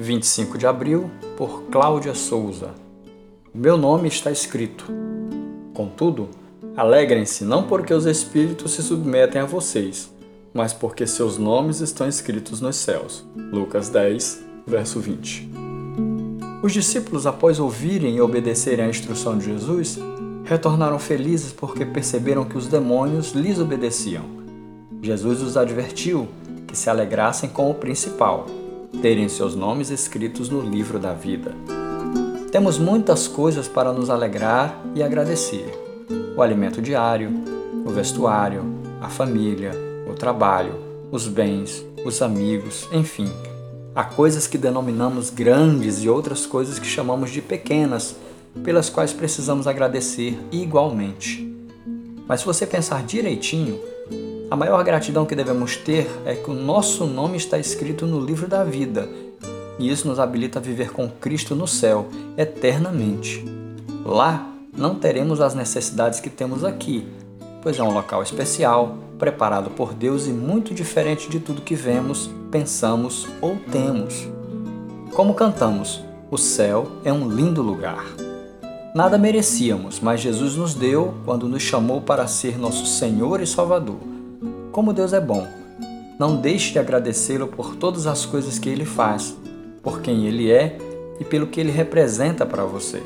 25 de abril, por Cláudia Souza. Meu nome está escrito. Contudo, alegrem-se não porque os espíritos se submetem a vocês, mas porque seus nomes estão escritos nos céus. Lucas 10, verso 20. Os discípulos, após ouvirem e obedecerem à instrução de Jesus, retornaram felizes porque perceberam que os demônios lhes obedeciam. Jesus os advertiu que se alegrassem com o principal, terem seus nomes escritos no livro da vida. Temos muitas coisas para nos alegrar e agradecer: o alimento diário, o vestuário, a família, o trabalho, os bens, os amigos, enfim. Há coisas que denominamos grandes e outras coisas que chamamos de pequenas, pelas quais precisamos agradecer igualmente. Mas se você pensar direitinho, a maior gratidão que devemos ter é que o nosso nome está escrito no livro da vida, e isso nos habilita a viver com Cristo no céu eternamente. Lá não teremos as necessidades que temos aqui, pois é um local especial, preparado por Deus e muito diferente de tudo que vemos, pensamos ou temos. Como cantamos, o céu é um lindo lugar. Nada merecíamos, mas Jesus nos deu quando nos chamou para ser nosso Senhor e Salvador. Como Deus é bom! Não deixe de agradecê-lo por todas as coisas que ele faz, por quem ele é e pelo que ele representa para você.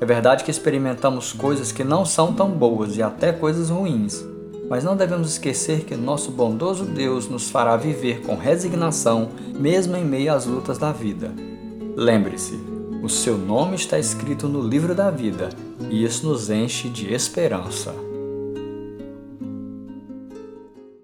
É verdade que experimentamos coisas que não são tão boas e até coisas ruins, mas não devemos esquecer que nosso bondoso Deus nos fará viver com resignação, mesmo em meio às lutas da vida. Lembre-se, o seu nome está escrito no livro da vida e isso nos enche de esperança.